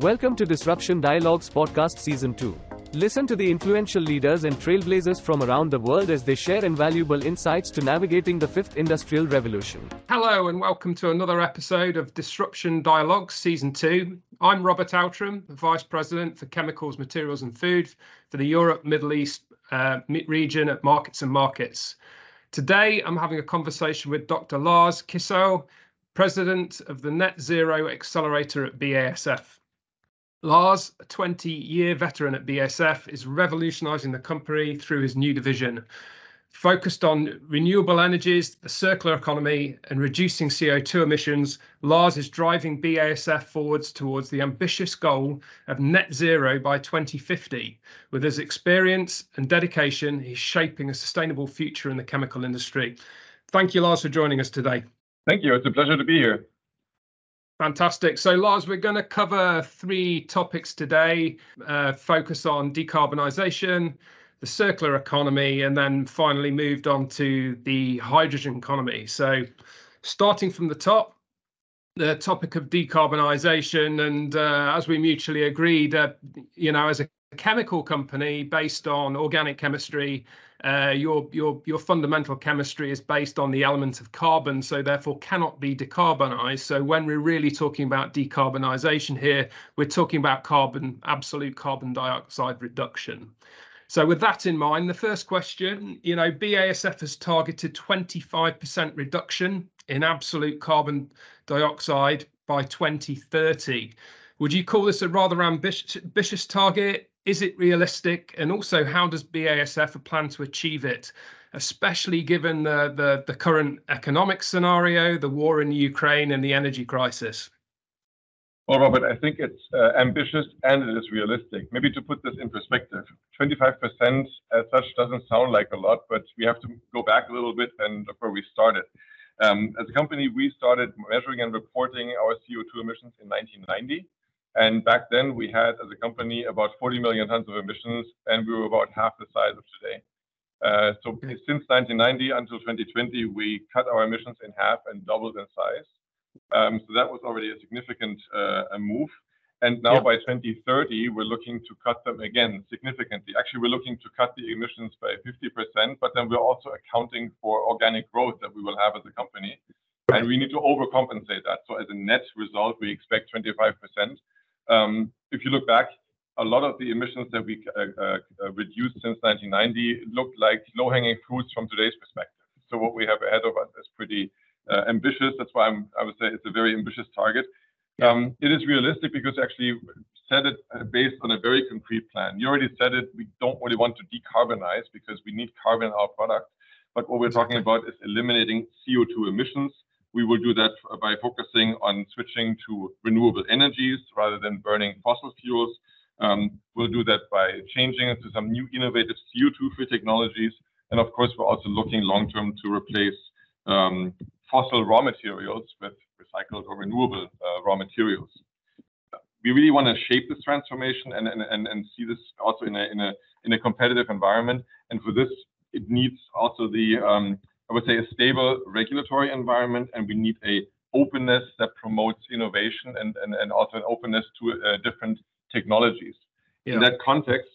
Welcome to Disruption Dialogues Podcast Season 2. Listen to the influential leaders and trailblazers from around the world as they share invaluable insights to navigating the fifth industrial revolution. Hello, and welcome to another episode of Disruption Dialogues Season 2. I'm Robert Outram, Vice President for Chemicals, Materials and Food for the Europe, Middle East uh, region at Markets and Markets. Today, I'm having a conversation with Dr. Lars Kissau, President of the Net Zero Accelerator at BASF. Lars, a 20 year veteran at BASF, is revolutionizing the company through his new division. Focused on renewable energies, the circular economy, and reducing CO2 emissions, Lars is driving BASF forwards towards the ambitious goal of net zero by 2050. With his experience and dedication, he's shaping a sustainable future in the chemical industry. Thank you, Lars, for joining us today. Thank you. It's a pleasure to be here. Fantastic. So, Lars, we're going to cover three topics today uh, focus on decarbonisation, the circular economy, and then finally moved on to the hydrogen economy. So, starting from the top, the topic of decarbonisation, and uh, as we mutually agreed, uh, you know, as a chemical company based on organic chemistry uh, your your your fundamental chemistry is based on the element of carbon, so therefore cannot be decarbonized. So when we're really talking about decarbonisation here, we're talking about carbon absolute carbon dioxide reduction. So with that in mind, the first question, you know, BASF has targeted 25% reduction in absolute carbon dioxide by 2030. Would you call this a rather ambitious target? Is it realistic? And also, how does BASF plan to achieve it, especially given the, the, the current economic scenario, the war in Ukraine, and the energy crisis? Well, Robert, I think it's uh, ambitious and it is realistic. Maybe to put this in perspective, 25% as such doesn't sound like a lot, but we have to go back a little bit and where we started. Um, as a company, we started measuring and reporting our CO2 emissions in 1990. And back then, we had, as a company, about 40 million tons of emissions, and we were about half the size of today. Uh, so since 1990 until 2020, we cut our emissions in half and doubled in size. Um, so that was already a significant uh, a move. And now yeah. by 2030, we're looking to cut them again significantly. Actually, we're looking to cut the emissions by 50%, but then we're also accounting for organic growth that we will have as a company. And we need to overcompensate that. So as a net result, we expect 25%. Um, if you look back, a lot of the emissions that we uh, uh, uh reduced since 1990 looked like low-hanging fruits from today's perspective. So what we have ahead of us is pretty uh, ambitious. That's why I'm, i would say it's a very ambitious target. Um, it is realistic because actually set it based on a very concrete plan. You already said it. We don't really want to decarbonize because we need carbon in our product. But what we're talking about is eliminating CO2 emissions we will do that by focusing on switching to renewable energies rather than burning fossil fuels. Um, we'll do that by changing to some new innovative CO2-free technologies. And of course, we're also looking long-term to replace um, fossil raw materials with recycled or renewable uh, raw materials. We really want to shape this transformation and, see this also in a competitive environment. And for this, it needs also the um, I would say, a stable regulatory environment, and we need a openness that promotes innovation and, and, and also an openness to uh, different technologies. Yeah. In that context,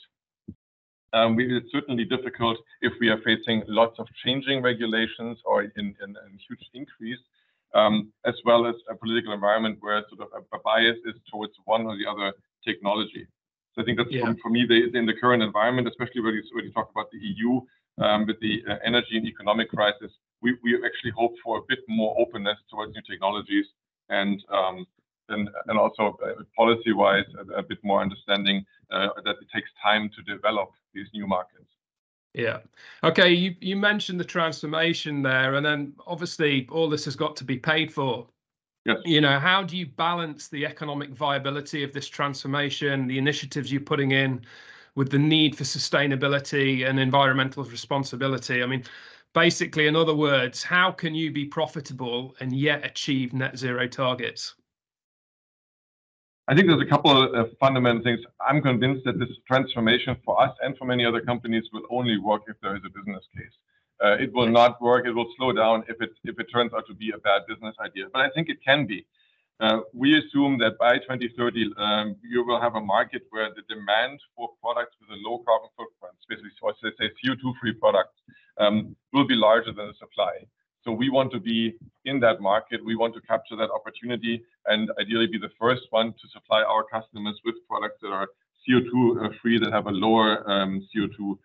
um, we, it's certainly difficult if we are facing lots of changing regulations or in, in, in huge increase, um, as well as a political environment where sort of a, a, bias is towards one or the other technology. So I think that's yeah. for, for, me the, in the current environment, especially when you, when you talk about the EU, um, with the uh, energy and economic crisis, we, we actually hope for a bit more openness towards new technologies and um, and, and also uh, policy-wise a, a, bit more understanding uh, that it takes time to develop these new markets. Yeah. Okay. You you mentioned the transformation there, and then obviously all this has got to be paid for. Yes. You know, how do you balance the economic viability of this transformation, the initiatives you're putting in, with the need for sustainability and environmental responsibility. I mean, basically, in other words, how can you be profitable and yet achieve net zero targets? I think there's a couple of uh, fundamental things. I'm convinced that this transformation for us and for many other companies will only work if there is a business case. Uh, it will not work. It will slow down if it if it turns out to be a bad business idea. But I think it can be. Uh, we assume that by 2030, um, you will have a market where the demand for products with a low carbon footprint, so let's say CO2-free products, um, will be larger than the supply. So we want to be in that market. We want to capture that opportunity and ideally be the first one to supply our customers with products that are CO2-free, uh, that have a lower um, CO2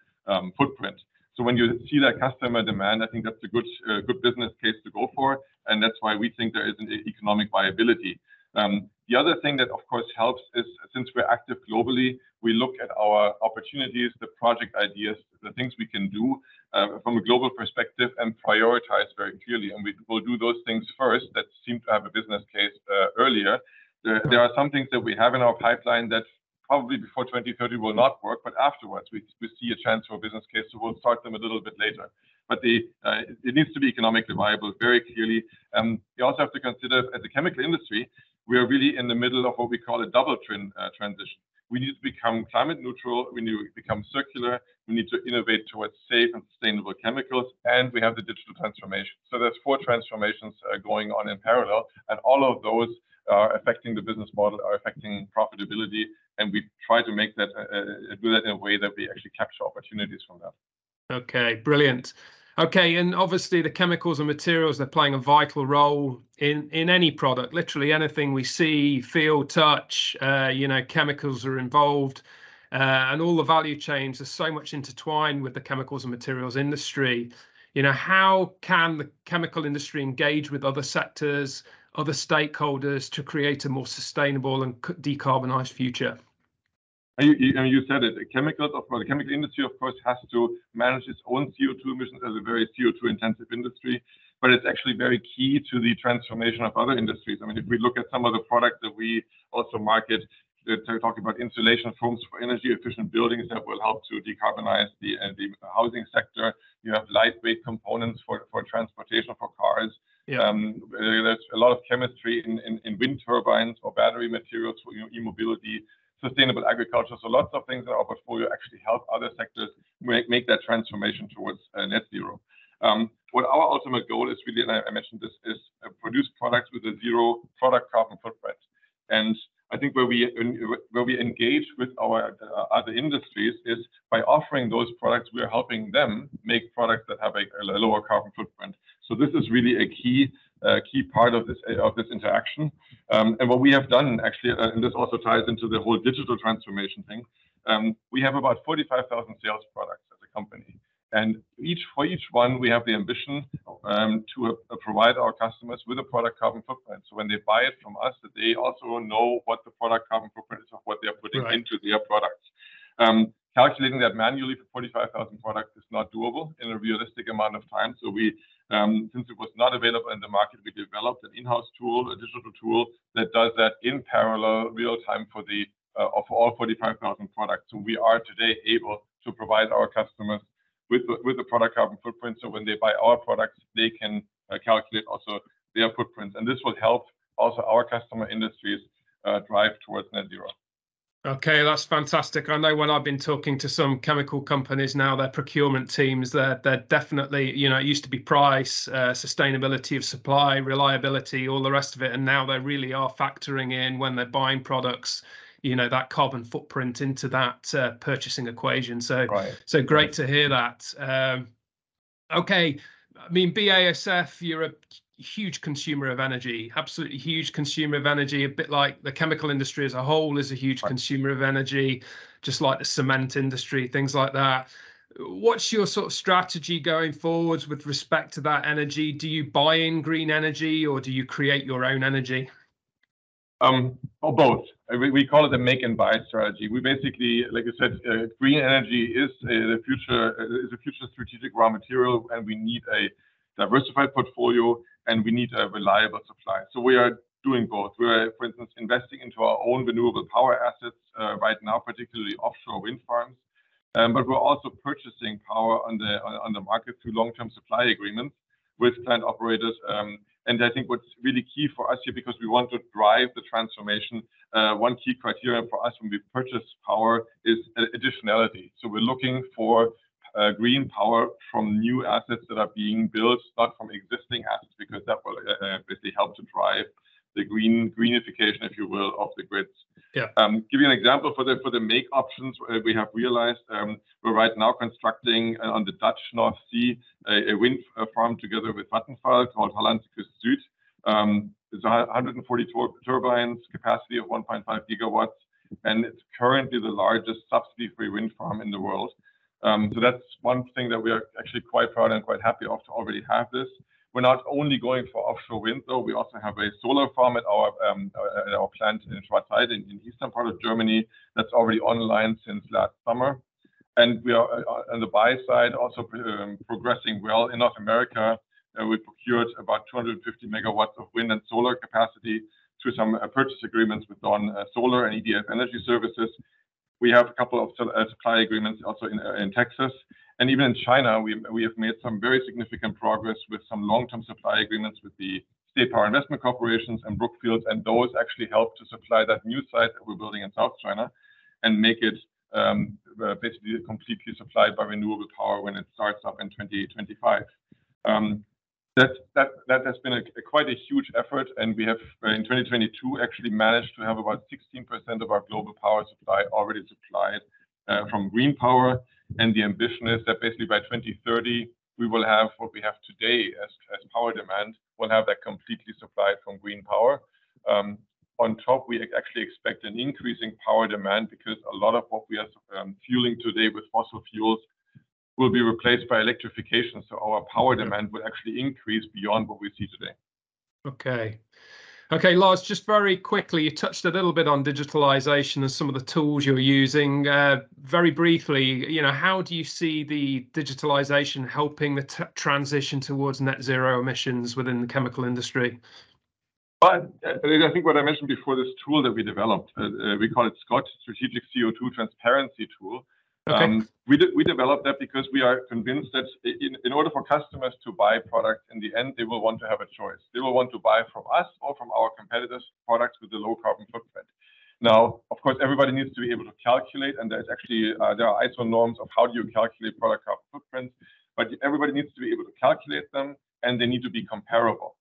footprint. So when you see that customer demand, I think that's a good uh, good business case to go for, and that's why we think there is an economic viability. Um, the other thing that, of course, helps is since we're active globally, we look at our opportunities, the project ideas, the things we can do uh, from a global perspective and prioritize very clearly, and we will do those things first that seem to have a business case uh, earlier. There are some things that we have in our pipeline that probably before 2030 will not work, but afterwards, we see a chance for a business case, so we'll start them a little bit later. But uh, it needs to be economically viable, very clearly. Um, you also have to consider, as a chemical industry, we are really in the middle of what we call a double trend uh, transition. We need to become climate neutral, we need to become circular, we need to innovate towards safe and sustainable chemicals, and we have the digital transformation. So there's four transformations uh, going on in parallel, and all of those are affecting the business model, are affecting profitability, and we try to make that uh, uh, do that in a way that we actually capture opportunities from that. Okay, brilliant. Okay, and obviously, the chemicals and materials, they're playing a vital role in in any product. Literally anything we see, feel, touch, uh, you know, chemicals are involved, and all the value chains are so much intertwined with the chemicals and materials industry. You know, how can the chemical industry engage with other sectors, other stakeholders, to create a more sustainable and decarbonized future? You said it, the chemicals, of course, the chemical industry, of course, has to manage its own CO2 emissions as a very CO2-intensive industry, but it's actually very key to the transformation of other industries. I mean, if we look at some of the products that we also market, they're talking about insulation foams for energy-efficient buildings that will help to decarbonize uh, the housing sector. You have lightweight components for transportation for cars. Yeah. Um, there's a lot of chemistry in wind turbines or battery materials for, you know, e-mobility, sustainable agriculture. So lots of things in our portfolio actually help other sectors make make that transformation towards uh, net zero. Um, what our ultimate goal is really, and I mentioned this, is uh, produce products with a zero product carbon footprint. And I think where we engage with our uh, other industries is by offering those products, we are helping them make products that have a lower carbon footprint. So this is really a key part of this of this interaction. Um, and what we have done, actually, uh, and this also ties into the whole digital transformation thing, um, we have about 45,000 sales products as a company, and each for each one, we have the ambition um, to uh, provide our customers with a product carbon footprint. So when they buy it from us, that they also know what the product carbon footprint is of what they're putting- Right... into their products. Calculating that manually for 45,000 products is not doable in a realistic amount of time. So we, um, since it was not available in the market, we developed an in-house tool, a digital tool, that does that in parallel, real time for the, uh, of all 45,000 products. So we are today able to provide our customers with with the product carbon footprint, so when they buy our products, they can, uh, calculate also their footprint. And this will help also our customer industries, uh, drive towards net zero. Okay, that's fantastic. I know when I've been talking to some chemical companies now, their procurement teams, they're definitely... You know, it used to be price, uh, sustainability of supply, reliability, all the rest of it, and now they really are factoring in when they're buying products, you know, that carbon footprint into that uh, purchasing equation. So- Right... so great to hear that. Um, okay, I mean, BASF, you're a huge consumer of energy, absolutely huge consumer of energy, a bit like the chemical industry as a whole is a huge- Right... consumer of energy, just like the cement industry, things like that. What's your sort of strategy going forwards with respect to that energy? Do you buy in green energy, or do you create your own energy? Um, or both. Uh, we call it a make and buy strategy. We basically, like I said, uh, green energy is uh, a the future strategic raw material, and we need a diversified portfolio, and we need a reliable supply. So we are doing both. We are, for instance, investing into our own renewable power assets uh, right now, particularly offshore wind farms. Um, but we're also purchasing power on the on the market through long-term supply agreements with plant operators. Um, and I think what's really key for us here, because we want to drive the transformation, uh, one key criterion for us when we purchase power is additionality. So we're looking for green power from new assets that are being built, not from existing assets, because that will basically help to drive the green greenification, if you will, of the grids. Yeah. Um, give you an example for the for the make options uh, we have realized. Um, we're right now constructing uh, on the Dutch North Sea a, a wind uh, farm together with Vattenfall called Hollandse Kust Zuid. Um, it's 140 turbines, capacity of 1.5 gigawatts, and it's currently the largest subsidy-free wind farm in the world. Um, so that's one thing that we are actually quite proud and quite happy of to already have this. We're not only going for offshore wind, though. We also have a solar farm at our um, plant in Schwarzheide in, eastern part of Germany that's already online since last summer. And we are uh, on the buy side also um, progressing well in North America. Uh, we procured about 250 megawatts of wind and solar capacity through some uh, purchase agreements with Dawn Solar and EDF Energy Services. We have a couple of uh, supply agreements also in, uh, Texas. And even in China, we, have made some very significant progress with some long-term supply agreements with the state power investment corporations and Brookfield, and those actually help to supply that new site that we're building in South China and make it um, uh, basically completely supplied by renewable power when it starts up in 2025. That, has been quite a huge effort, and we have uh, in 2022 actually managed to have about 16% of our global power supply already supplied uh, from green power. And the ambition is that basically by 2030, we will have what we have today as, as power demand, we'll have that completely supplied from green power. Um, on top, we actually expect an increasing power demand because a lot of what we are um, fueling today with fossil fuels will be replaced by electrification. So our power demand will actually increase beyond what we see today. Okay. Okay, Lars, just very quickly, you touched a little bit on digitalization and some of the tools you're using. Uh, very briefly, you know, how do you see the digitalization helping the t- transition towards net zero emissions within the chemical industry? But uh, I think what I mentioned before, this tool that we developed, uh, uh we call it SCOTT, Strategic CO2 Transparency Tool. Okay. Um, we, we developed that because we are convinced that in, in order for customers to buy products, in the end, they will want to have a choice. They will want to buy from us or from our competitors products with a low carbon footprint. Now, of course, everybody needs to be able to calculate, and there's actually uh, there are ISO norms of how do you calculate product carbon footprints, but everybody needs to be able to calculate them, and they need to be comparable.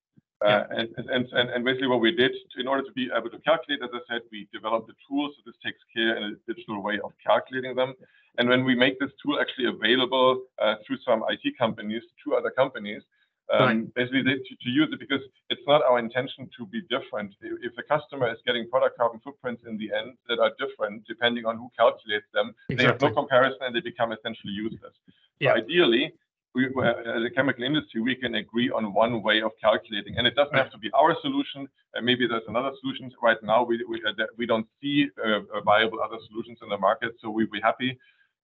Uh, and, and, and, and basically what we did to, in order to be able to calculate, as I said, we developed a tool. So this takes care in a digital way of calculating them. And when we make this tool actually available uh, through some IT companies to other companies, um, right. basically they, to, to, use it because it's not our intention to be different. If the customer is getting product carbon footprints in the end that are different depending on who calculates them, exactly. they have no comparison and they become essentially useless. Yeah. So ideally, we, as a chemical industry, we can agree on one way of calculating, and it doesn't have to be our solution. Uh, maybe there's another solution. Right now, we we, uh, we don't see uh, viable other solutions in the market, so we'd be happy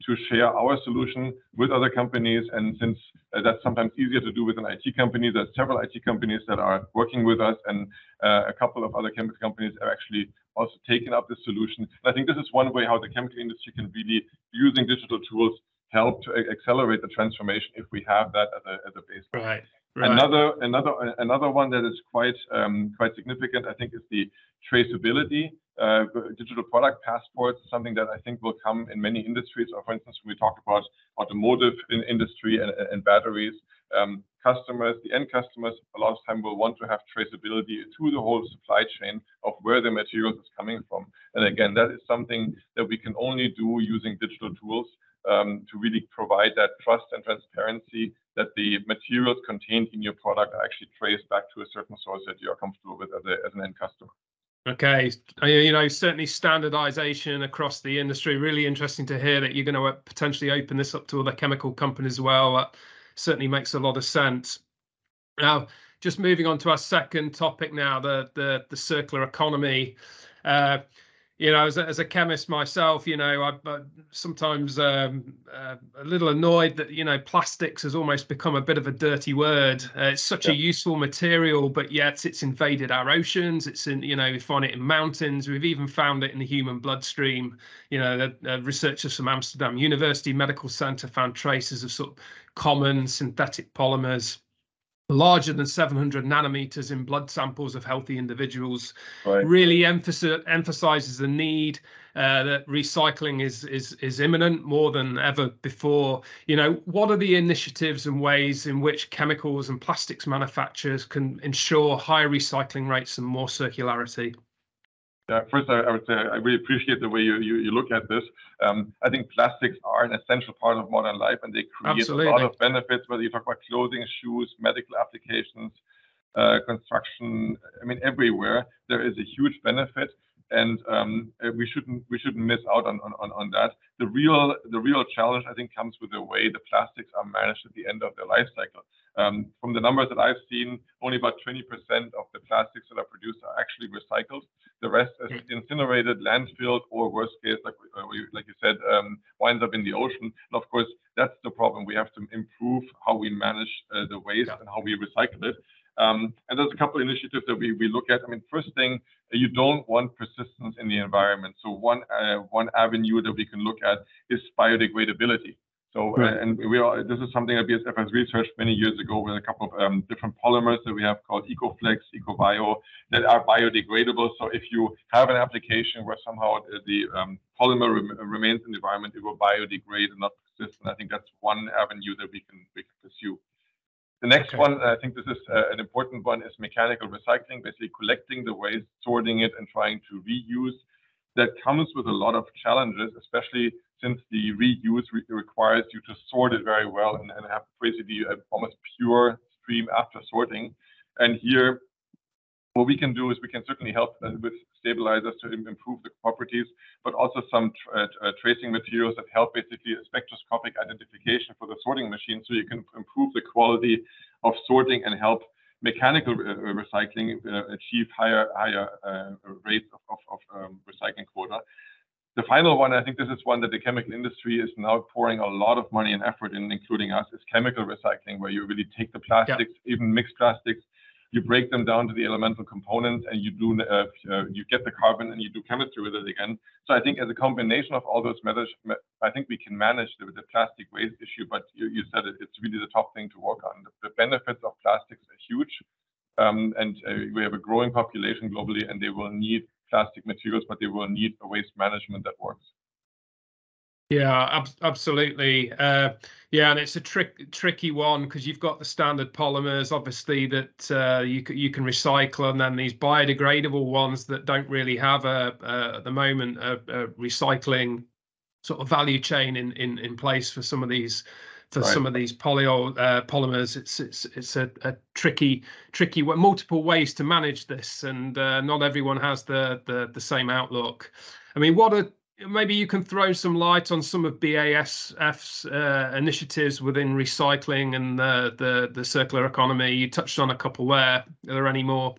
to share our solution with other companies. And since uh, that's sometimes easier to do with an IT company, there's several IT companies that are working with us, and uh, a couple of other chemical companies are actually also taking up this solution. And I think this is one way how the chemical industry can really, using digital tools, help to accelerate the transformation if we have that as a, as a base. Right. Right. Another another another one that is quite um, quite significant, I think, is the traceability. Uh, digital product passports is something that I think will come in many industries. Or for instance, when we talk about automotive in industry and, and batteries, um, customers, the end customers, a lot of time will want to have traceability to the whole supply chain of where the materials is coming from. And again, that is something that we can only do using digital tools um, to really provide that trust and transparency that the materials contained in your product are actually traced back to a certain source that you are comfortable with as, a, as an end customer. Okay, you know, certainly standardization across the industry. Really interesting to hear that you're going to uh, potentially open this up to other chemical companies as well. That certainly makes a lot of sense. Now, just moving on to our second topic now, the the, the circular economy. Uh, you know, as a, as a chemist myself, you know, I, am sometimes um, uh, a little annoyed that you know plastics has almost become a bit of a dirty word. Uh, it's such yeah. a useful material, but yet it's invaded our oceans. It's in, you know, we find it in mountains. We've even found it in the human bloodstream. You know, the, uh, researchers from Amsterdam University Medical Center found traces of sort of common synthetic polymers larger than 700 nanometers in blood samples of healthy individuals Right. really emphasi- emphasizes the need uh, that recycling is is is imminent more than ever before. You know, what are the initiatives and ways in which chemicals and plastics manufacturers can ensure higher recycling rates and more circularity? Yeah, first, I, would say I really appreciate the way you, you, you look at this. Um, I think plastics are an essential part of modern life and they create Absolutely. a lot of benefits, whether you talk about clothing, shoes, medical applications, uh, construction, I mean, everywhere there is a huge benefit. And um, uh, we shouldn't we shouldn't miss out on, on, on that. The real the real challenge I think comes with the way the plastics are managed at the end of their life cycle. Um, from the numbers that I've seen, only about 20% of the plastics that are produced are actually recycled. The rest is incinerated, landfilled, or worst case, like uh, we- like you said, um, winds up in the ocean. And of course, that's the problem. We have to improve how we manage uh, the waste Yeah. and how we recycle it. Um, and there's a couple of initiatives that we, we look at. I mean, first thing, you don't want persistence in the environment. So one uh, one avenue that we can look at is biodegradability. So, uh, Right. and we are, this is something that BASF has researched many years ago with a couple of um, different polymers that we have called EcoFlex, Ecovio, that are biodegradable. So if you have an application where somehow the, the um, polymer rem- remains in the environment, it will biodegrade and not persist. And I think that's one avenue that we can, we can pursue. The next Okay. one, I think this is uh, an important one, is mechanical recycling, basically collecting the waste, sorting it, and trying to reuse. That comes with a lot of challenges, especially since the reuse re- requires you to sort it very well and, and have basically a almost pure stream after sorting. And here, what we can do is we can certainly help uh, with stabilizers to improve the properties, but also some tr- uh, uh, tracing materials that help basically a spectroscopic identification for the sorting machine, so you can improve the quality of sorting and help mechanical uh, recycling uh, achieve higher higher uh, rates of, of, of um, recycling quota. The final one, I think this is one that the chemical industry is now pouring a lot of money and effort in, including us, is chemical recycling, where you really take the plastics, even mixed plastics, you break them down to the elemental components, and you do uh, uh, you get the carbon and you do chemistry with it again. So I think as a combination of all those methods, I think we can manage the, the plastic waste issue. But you, you said it, it's really the top thing to work on. The, the benefits of plastics are huge, um, and uh, we have a growing population globally, and they will need plastic materials, but they will need a waste management that works. Yeah, ab- absolutely. Uh, yeah, and it's a trick tricky one because you've got the standard polymers, obviously that uh, you c- you can recycle, and then these biodegradable ones that don't really have a, uh, at the moment a, a recycling sort of value chain in in in place for some of these for Right. some of these polyo uh, polymers. It's it's it's a, a tricky tricky multiple ways to manage this, and uh, not everyone has the the the same outlook. I mean, what are maybe you can throw some light on some of BASF's uh, initiatives within recycling and the, the the circular economy. You touched on a couple there. Are there any more?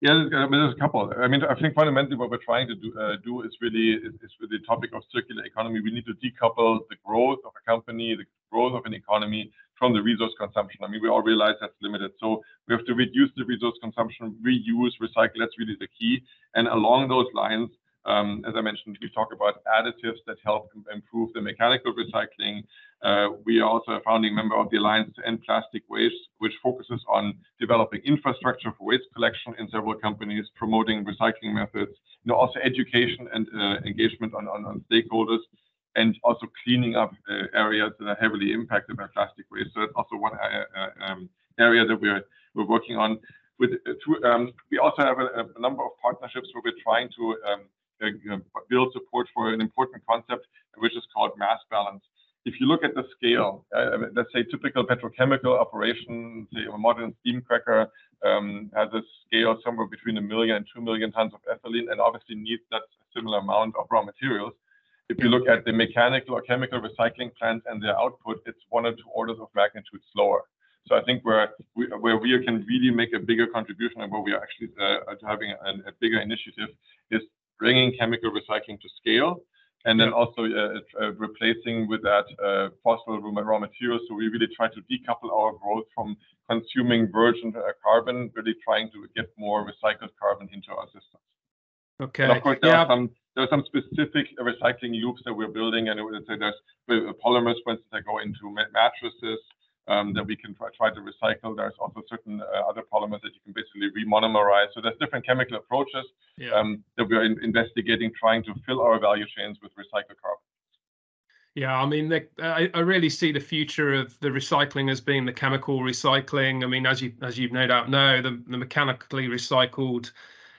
Yeah, I mean, there's a couple. I mean, I think fundamentally what we're trying to do, uh, do is really is, is with the topic of circular economy. We need to decouple the growth of a company, the growth of an economy from the resource consumption. I mean, we all realize that's limited. So we have to reduce the resource consumption, reuse, recycle. That's really the key. And along those lines, as I mentioned, we talk about additives that help improve the mechanical recycling. Uh, we are also a founding member of the Alliance to End Plastic Waste, which focuses on developing infrastructure for waste collection in several companies, promoting recycling methods, you know, also education and uh, engagement on, stakeholders, and also cleaning up uh, areas that are heavily impacted by plastic waste. So that's also one um, area that we're we're working on. With um, we also have a, number of partnerships where we're trying to um, uh, build support for an important concept, which is called mass balance. If you look at the scale, uh, let's say typical petrochemical operation, say a modern steam cracker um, has a scale somewhere between a million and two million tons of ethylene, and obviously needs that similar amount of raw materials. If you look at the mechanical or chemical recycling plants and their output, it's one or two orders of magnitude slower. So I think where we, where we can really make a bigger contribution and where we are actually uh, having a, a bigger initiative is bringing chemical recycling to scale and then also uh, uh, replacing with that uh, fossil raw materials. So we really try to decouple our growth from consuming virgin carbon, really trying to get more recycled carbon into our systems. Okay. And of course, there yeah. are some there are some specific recycling loops that we're building, and I would say there's polymers, for instance, that go into ma- mattresses, um, that we can try, try to recycle. There's also certain uh, other polymers that you can basically remonomerize. So there's different chemical approaches yeah. um, that we are in investigating, trying to fill our value chains with recycled carbon. Yeah, I mean, the, I, I, really see the future of the recycling as being the chemical recycling. I mean, as you as you've no doubt know, the, the mechanically recycled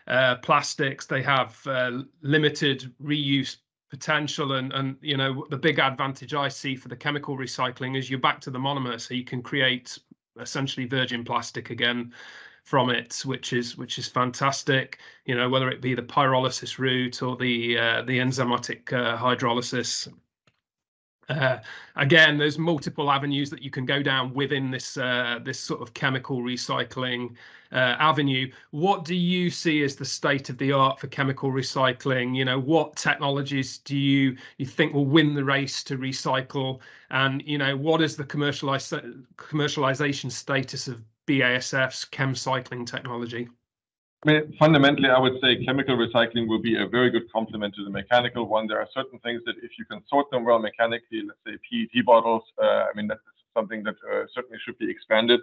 uh, plastics they have uh, limited reuse potential and and you know the big advantage I see for the chemical recycling is you're back to the monomer, so you can create essentially virgin plastic again from it, which is which is fantastic. You know whether it be the pyrolysis route or the uh, the enzymatic uh, hydrolysis uh, again, there's multiple avenues that you can go down within this uh, this sort of chemical recycling uh, avenue. What do you see as the state of the art for chemical recycling? You know, what technologies do you you think will win the race to recycle? And you know, what is the commercialize, commercialization status of BASF's ChemCycling technology? Fundamentally, I would say chemical recycling will be a very good complement to the mechanical one. There are certain things that if you can sort them well mechanically, let's say PET bottles, uh, I mean, that's something that uh, certainly should be expanded.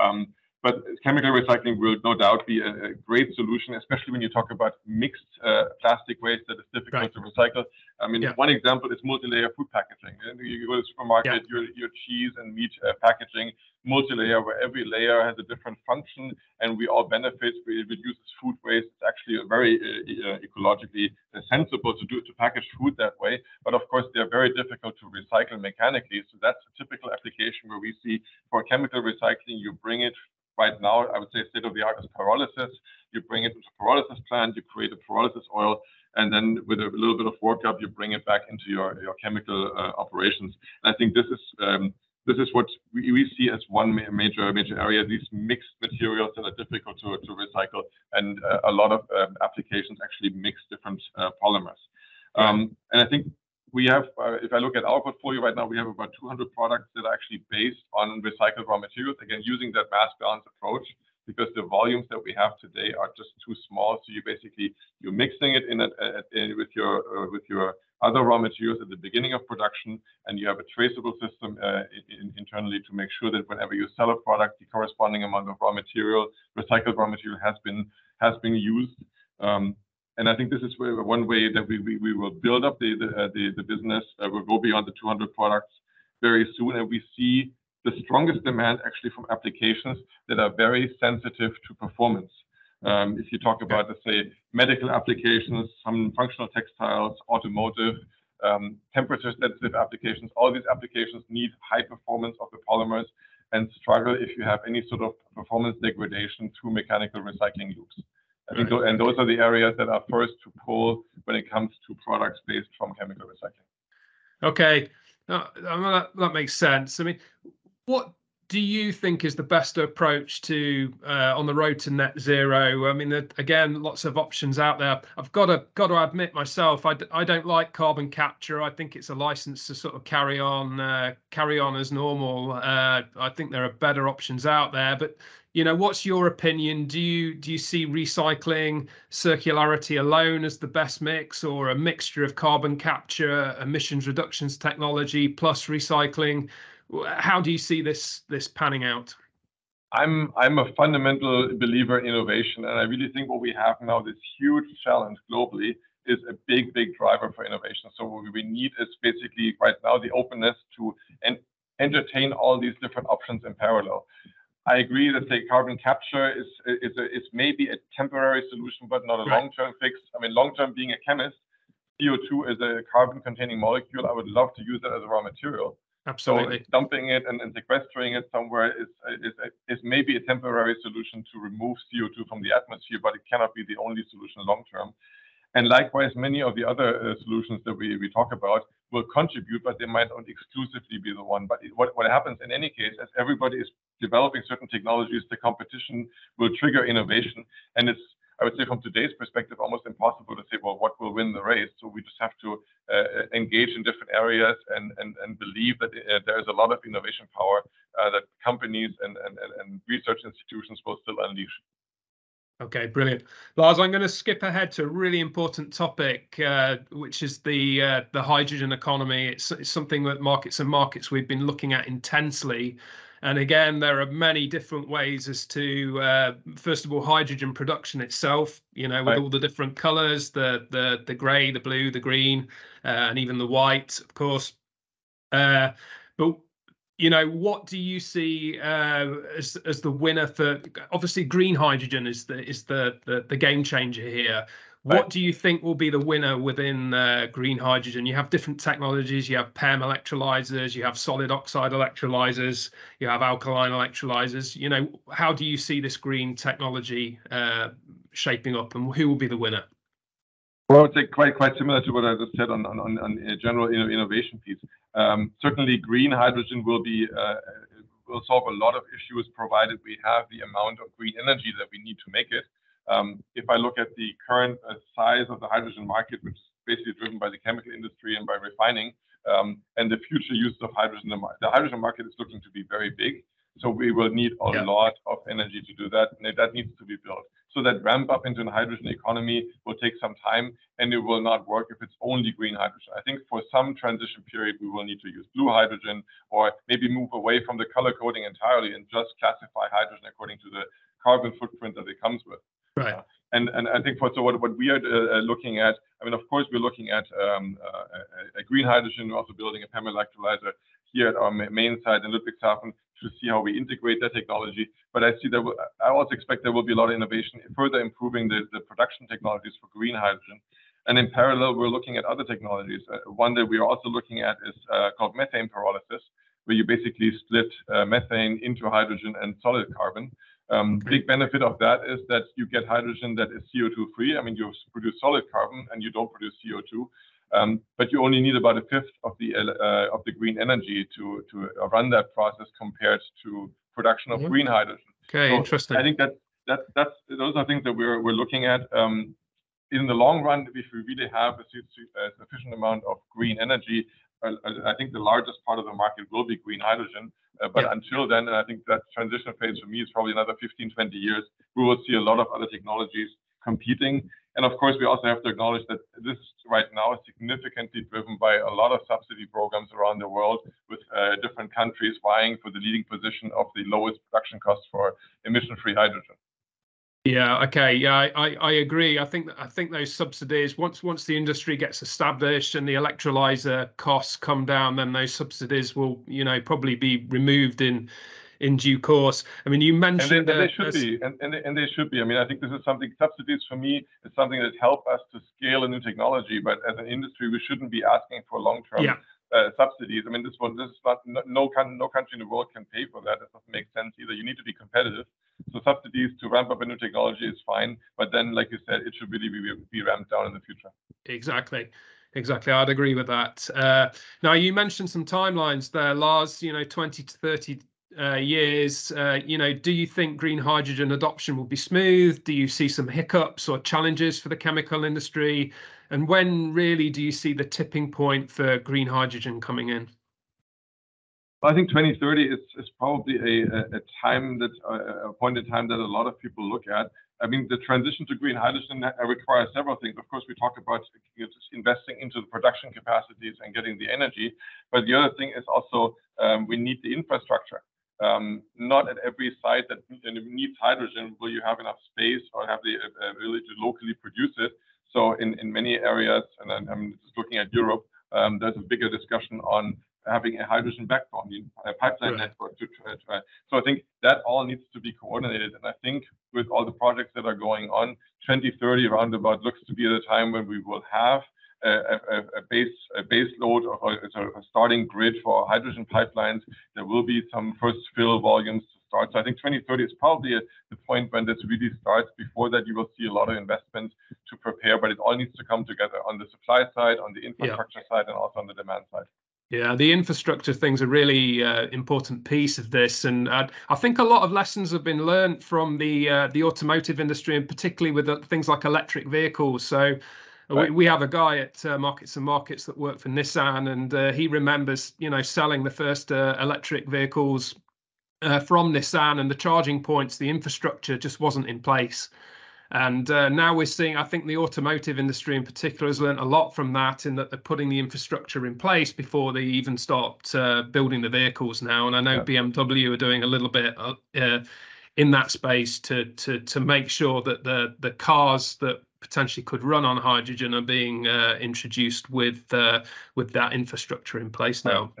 Um, but chemical recycling will no doubt be a, a, great solution, especially when you talk about mixed uh, plastic waste that is difficult right. to recycle. I mean, yeah. one example is multi-layer food packaging. You go to the supermarket, yeah. your, your cheese and meat uh, packaging, multi-layer, where every layer has a different function, and we all benefit. It reduces food waste. It's actually very uh, uh, ecologically sensible to do to package food that way. But of course, they're very difficult to recycle mechanically. So that's a typical application where we see for chemical recycling, you bring it right now, I would say state of the art is pyrolysis. You bring it into pyrolysis plant, you create a pyrolysis oil, and then with a little bit of workup, you bring it back into your, your chemical uh, operations. And I think this is um, this is what we, we, see as one major major area. These mixed materials that are difficult to, to recycle, and uh, a lot of um, applications actually mix different uh, polymers. Um, and I think we have, uh, if I look at our portfolio right now, we have about 200 products that are actually based on recycled raw materials. Again, using that mass balance approach, because the volumes that we have today are just too small. So you basically you're mixing it in, a, a, with your uh, with your other raw materials at the beginning of production, and you have a traceable system uh, in, internally to make sure that whenever you sell a product, the corresponding amount of raw material, recycled raw material, has been has been used. Um, and I think this is one way that we, we, we will build up the, the, uh, the, the business. Uh, we'll go beyond the 200 products very soon. And we see the strongest demand actually from applications that are very sensitive to performance. Um, if you talk about, let's say, medical applications, some functional textiles, automotive, um, temperature sensitive applications, all these applications need high performance of the polymers and struggle if you have any sort of performance degradation through mechanical recycling loops. I think, and those are the areas that are first to pull when it comes to products based from chemical recycling. Okay, that makes sense. I mean, what do you think is the best approach to uh, on the road to net zero? I mean, again, lots of options out there. I've got to got to admit myself, I d- I don't like carbon capture. I think it's a license to sort of carry on uh, carry on as normal. Uh, I think there are better options out there. But you know, what's your opinion? Do you do you see recycling, circularity alone as the best mix, or a mixture of carbon capture, emissions reductions technology plus recycling? How do you see this this panning out? I'm I'm a fundamental believer in innovation, and I really think what we have now, this huge challenge globally, is a big big driver for innovation. So what we need is basically right now the openness to and entertain all these different options in parallel. I agree that say carbon capture is is a, is maybe a temporary solution, but not a right. long-term fix. I mean, long-term being a chemist, CO2 is a carbon-containing molecule. I would love to use it as a raw material. Absolutely. So dumping it and, and sequestering it somewhere is, is, is maybe a temporary solution to remove CO2 from the atmosphere, but it cannot be the only solution long term. And likewise, many of the other uh, solutions that we, we talk about will contribute, but they might not exclusively be the one. But what, what happens in any case, as everybody is developing certain technologies, the competition will trigger innovation. And it's I would say from today's perspective, almost impossible to say, well, what will win the race? So we just have to engage in different areas and, and, and believe that uh, there is a lot of innovation power uh, that companies and, and, and research institutions will still unleash. Okay, brilliant, Lars. I'm going to skip ahead to a really important topic, uh, which is the uh, the hydrogen economy. It's, it's, something that markets and markets we've been looking at intensely And again, there are many different ways as to, uh, first of all, hydrogen production itself. You know, with Right. all the different colours, the the the grey, the blue, the green, uh, and even the white, of course. Uh, but you know, what do you see uh, as as the winner for? Obviously, green hydrogen is the is the the, the game changer here. What Right. do you think will be the winner within uh, green hydrogen? You have different technologies. You have PEM electrolyzers. You have solid oxide electrolyzers. You have alkaline electrolyzers. You know, how do you see this green technology uh, shaping up, and who will be the winner? Well, I would say quite quite similar to what I just said on on on, on a general innovation piece. Um, certainly, green hydrogen will be uh, will solve a lot of issues provided we have the amount of green energy that we need to make it. Um, if I look at the current uh, size of the hydrogen market, which is basically driven by the chemical industry and by refining, um, and the future use of hydrogen, the the hydrogen market is looking to be very big. So we will need a Yeah. lot of energy to do that, and that needs to be built. So that ramp up into a hydrogen economy will take some time, and it will not work if it's only green hydrogen. I think for some transition period, we will need to use blue hydrogen, or maybe move away from the color coding entirely and just classify hydrogen according to the carbon footprint that it comes with. Right. And and I think for so what what we are uh, looking at, I mean, of course, we're looking at um, uh, a, a green hydrogen. We're also building a PEM electrolyzer here at our main site in Ludwigshafen to see how we integrate that technology. But I see that I also expect there will be a lot of innovation, further improving the, the production technologies for green hydrogen. And in parallel, we're looking at other technologies. Uh, one that we are also looking at is uh, called methane pyrolysis, where you basically split uh, methane into hydrogen and solid carbon. Um, big benefit of that is that you get hydrogen that is CO2 free. I mean, you produce solid carbon and you don't produce CO2. Um, but you only need about a fifth of the uh, of the green energy to to uh, run that process compared to production of Mhm. green hydrogen. Okay. Interesting. I think that that that's those are things that we're we're looking at. Um, in the long run, if we really have a, sufficient amount of green energy, uh, I think the largest part of the market will be green hydrogen. Uh, but until then, and I think that transition phase for me is probably another 15, 20 years, we will see a lot of other technologies competing. And of course, we also have to acknowledge that this right now is significantly driven by a lot of subsidy programs around the world with uh, different countries vying for the leading position of the lowest production cost for emission-free hydrogen. Yeah. Okay. Yeah, I, I, I agree. I think I think those subsidies once once the industry gets established and the electrolyzer costs come down, then those subsidies will you know probably be removed in in due course. I mean, you And they, mentioned and they that should be, and, and, they, and they should be. I mean, I think this is something, subsidies for me is something that help us to scale a new technology, but as an industry, we shouldn't be asking for long-term Yeah. uh, subsidies. I mean, this one, this is not, no, no, no country in the world can pay for that. It doesn't make sense either. You need to be competitive. So subsidies to ramp up a new technology is fine, but then, like you said, it should really be, be ramped down in the future. Exactly. Exactly. I'd agree with that. Uh, now, you mentioned some timelines there, Lars, you know, 20 to 30 uh, years. Uh, you know, do you think green hydrogen adoption will be smooth? Do you see some hiccups or challenges for the chemical industry? And when really do you see the tipping point for green hydrogen coming in? I think 2030 is, is probably a, a, time that uh, a point in time that a lot of people look at. I mean, the transition to green hydrogen uh, requires several things. Of course, we talk about investing into the production capacities and getting the energy, but the other thing is also um, we need the infrastructure. Um, not at every site that needs hydrogen will you have enough space or have the uh, ability to locally produce it. So in, in many areas, and I'm, I'm just looking at Europe, um, there's a bigger discussion on having a hydrogen backbone, a pipeline Right. network to try. try. So I think that all needs to be coordinated. And I think with all the projects that are going on, 2030 roundabout looks to be the time when we will have a, base a base load or a, starting grid for hydrogen pipelines. There will be some first fill volumes to start. So I think 2030 is probably the point when this really starts. Before that, you will see a lot of investment to prepare, but it all needs to come together on the supply side, on the infrastructure side, and also on the demand side. Yeah, the infrastructure thing's a really uh, important piece of this, and uh, I think a lot of lessons have been learned from the uh, the automotive industry, and particularly with things like electric vehicles. So. Uh, We, we have a guy at uh, Markets and Markets that worked for Nissan, and uh, he remembers, you know, selling the first uh, electric vehicles uh, from Nissan, and the charging points, the infrastructure just wasn't in place. And uh, now we're seeing, I think the automotive industry in particular has learned a lot from that in that they're putting the infrastructure in place before they even start uh, building the vehicles now. And I know yeah. BMW are doing a little bit uh, uh, in that space to to to make sure that the the cars that potentially could run on hydrogen are being uh, introduced with uh, with that infrastructure in place now.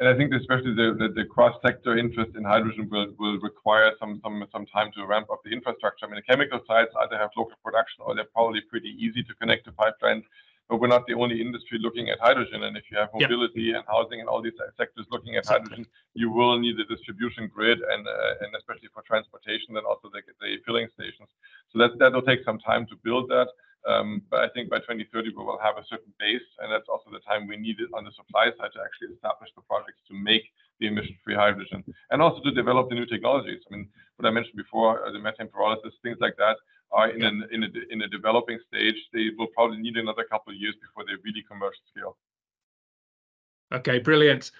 And I think especially the, the, the cross-sector interest in hydrogen will, will require some, some, some time to ramp up the infrastructure. I mean, the chemical sites either have local production or they're probably pretty easy to connect to pipelines. But we're not the only industry looking at hydrogen. And if you have mobility yep. and housing and all these sectors looking at exactly. hydrogen, you will need a distribution grid and uh, and especially for transportation, then also the, the filling stations. So that that will take some time to build that. Um, but I think by 2030 we will have a certain base, and that's also the time we need it on the supply side to actually establish the projects to make the emission-free hydrogen, and also to develop the new technologies. I mean, what I mentioned before, uh, the methane pyrolysis, things like that, are in, an, in, a, in a developing stage. They will probably need another couple of years before they really commercial scale. Okay, brilliant.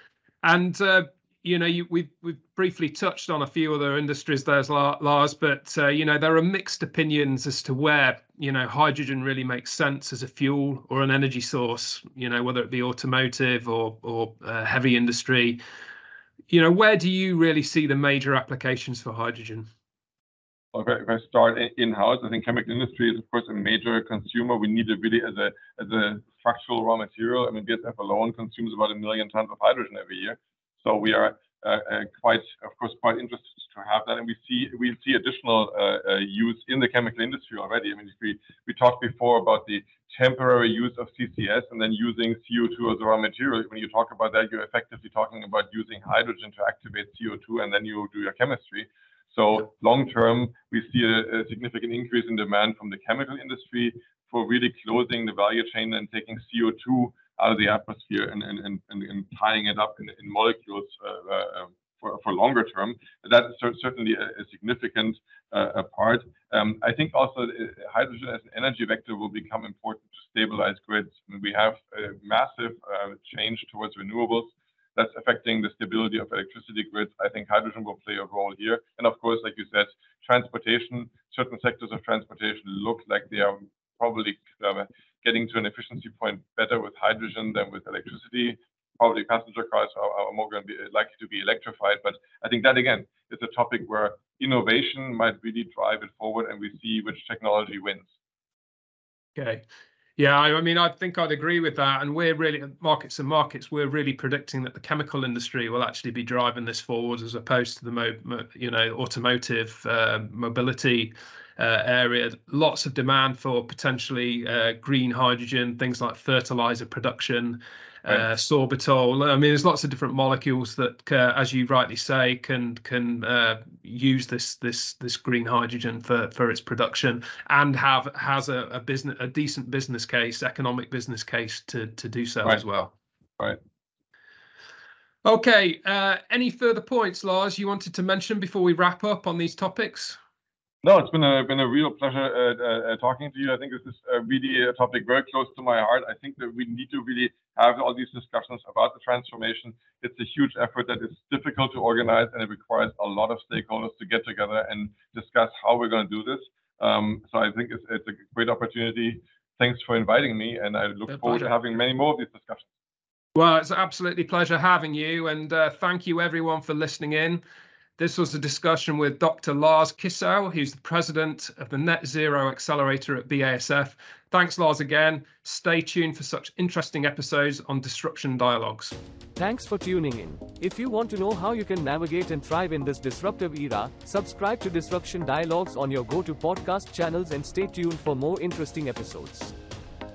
And uh, you know, you, we've we've briefly touched on a few other industries there, Lars, but uh, you know there are mixed opinions as to where you know hydrogen really makes sense as a fuel or an energy source. You know, whether it be automotive or or uh, heavy industry. You know, where do you really see the major applications for hydrogen? If I start in-house, I think chemical industry is of course a major consumer. We need it really as a as a structural raw material. I mean, BASF alone consumes about a million tons of hydrogen every year. So we are uh, uh, quite, of course, quite interested to have that. And we see we see additional uh, use in the chemical industry already. I mean, we we talked before about the temporary use of CCS and then using CO2 as a raw material. When you talk about that, you're effectively talking about using hydrogen to activate CO2, and then you do your chemistry. So long term, we see a, a, significant increase in demand from the chemical industry for really closing the value chain and taking CO2 out of the atmosphere and, and, and, and tying it up in, in molecules uh, uh, for, for longer term. That is certainly a, a significant uh, part. Um, I think also hydrogen as an energy vector will become important to stabilize grids. We have a massive change towards renewables that's affecting the stability of electricity grids. I think hydrogen will play a role here. And of course, like you said, transportation, certain sectors of transportation look like they are probably uh, getting to an efficiency point better with hydrogen than with electricity. Probably passenger cars are, are more going to be likely to be electrified. But I think that again is a topic where innovation might really drive it forward, and we see which technology wins. Okay. Yeah, I mean, I think I'd agree with that. And we're really markets and markets. We're really predicting that the chemical industry will actually be driving this forward, as opposed to the mo, mo you know automotive uh, mobility uh, area. Lots of demand for potentially uh, green hydrogen, things like fertilizer production, right. sorbitol. I mean, there's lots of different molecules that, uh, as you rightly say, can can uh, use this this this green hydrogen for for its production and have has a, a business a decent business case, economic business case to to do so right. as well. Right. Okay. Uh, any further points, Lars, you wanted to mention before we wrap up on these topics? No, it's been a been a real pleasure uh, uh, uh, talking to you. I think this is uh, really a topic very close to my heart. I think that we need to really have all these discussions about the transformation. It's a huge effort that is difficult to organize, and it requires a lot of stakeholders to get together and discuss how we're going to do this. Um, so I think it's, it's a great opportunity. Thanks for inviting me, and I look forward to having many more of these discussions. Well, it's absolutely pleasure having you, and uh, thank you everyone for listening in. This was a discussion with Dr. Lars Kissau, who's the president of the Net Zero Accelerator at BASF. Thanks, Lars, again. Stay tuned for such interesting episodes on Disruption Dialogues. Thanks for tuning in. If you want to know how you can navigate and thrive in this disruptive era, subscribe to Disruption Dialogues on your go to podcast channels and stay tuned for more interesting episodes.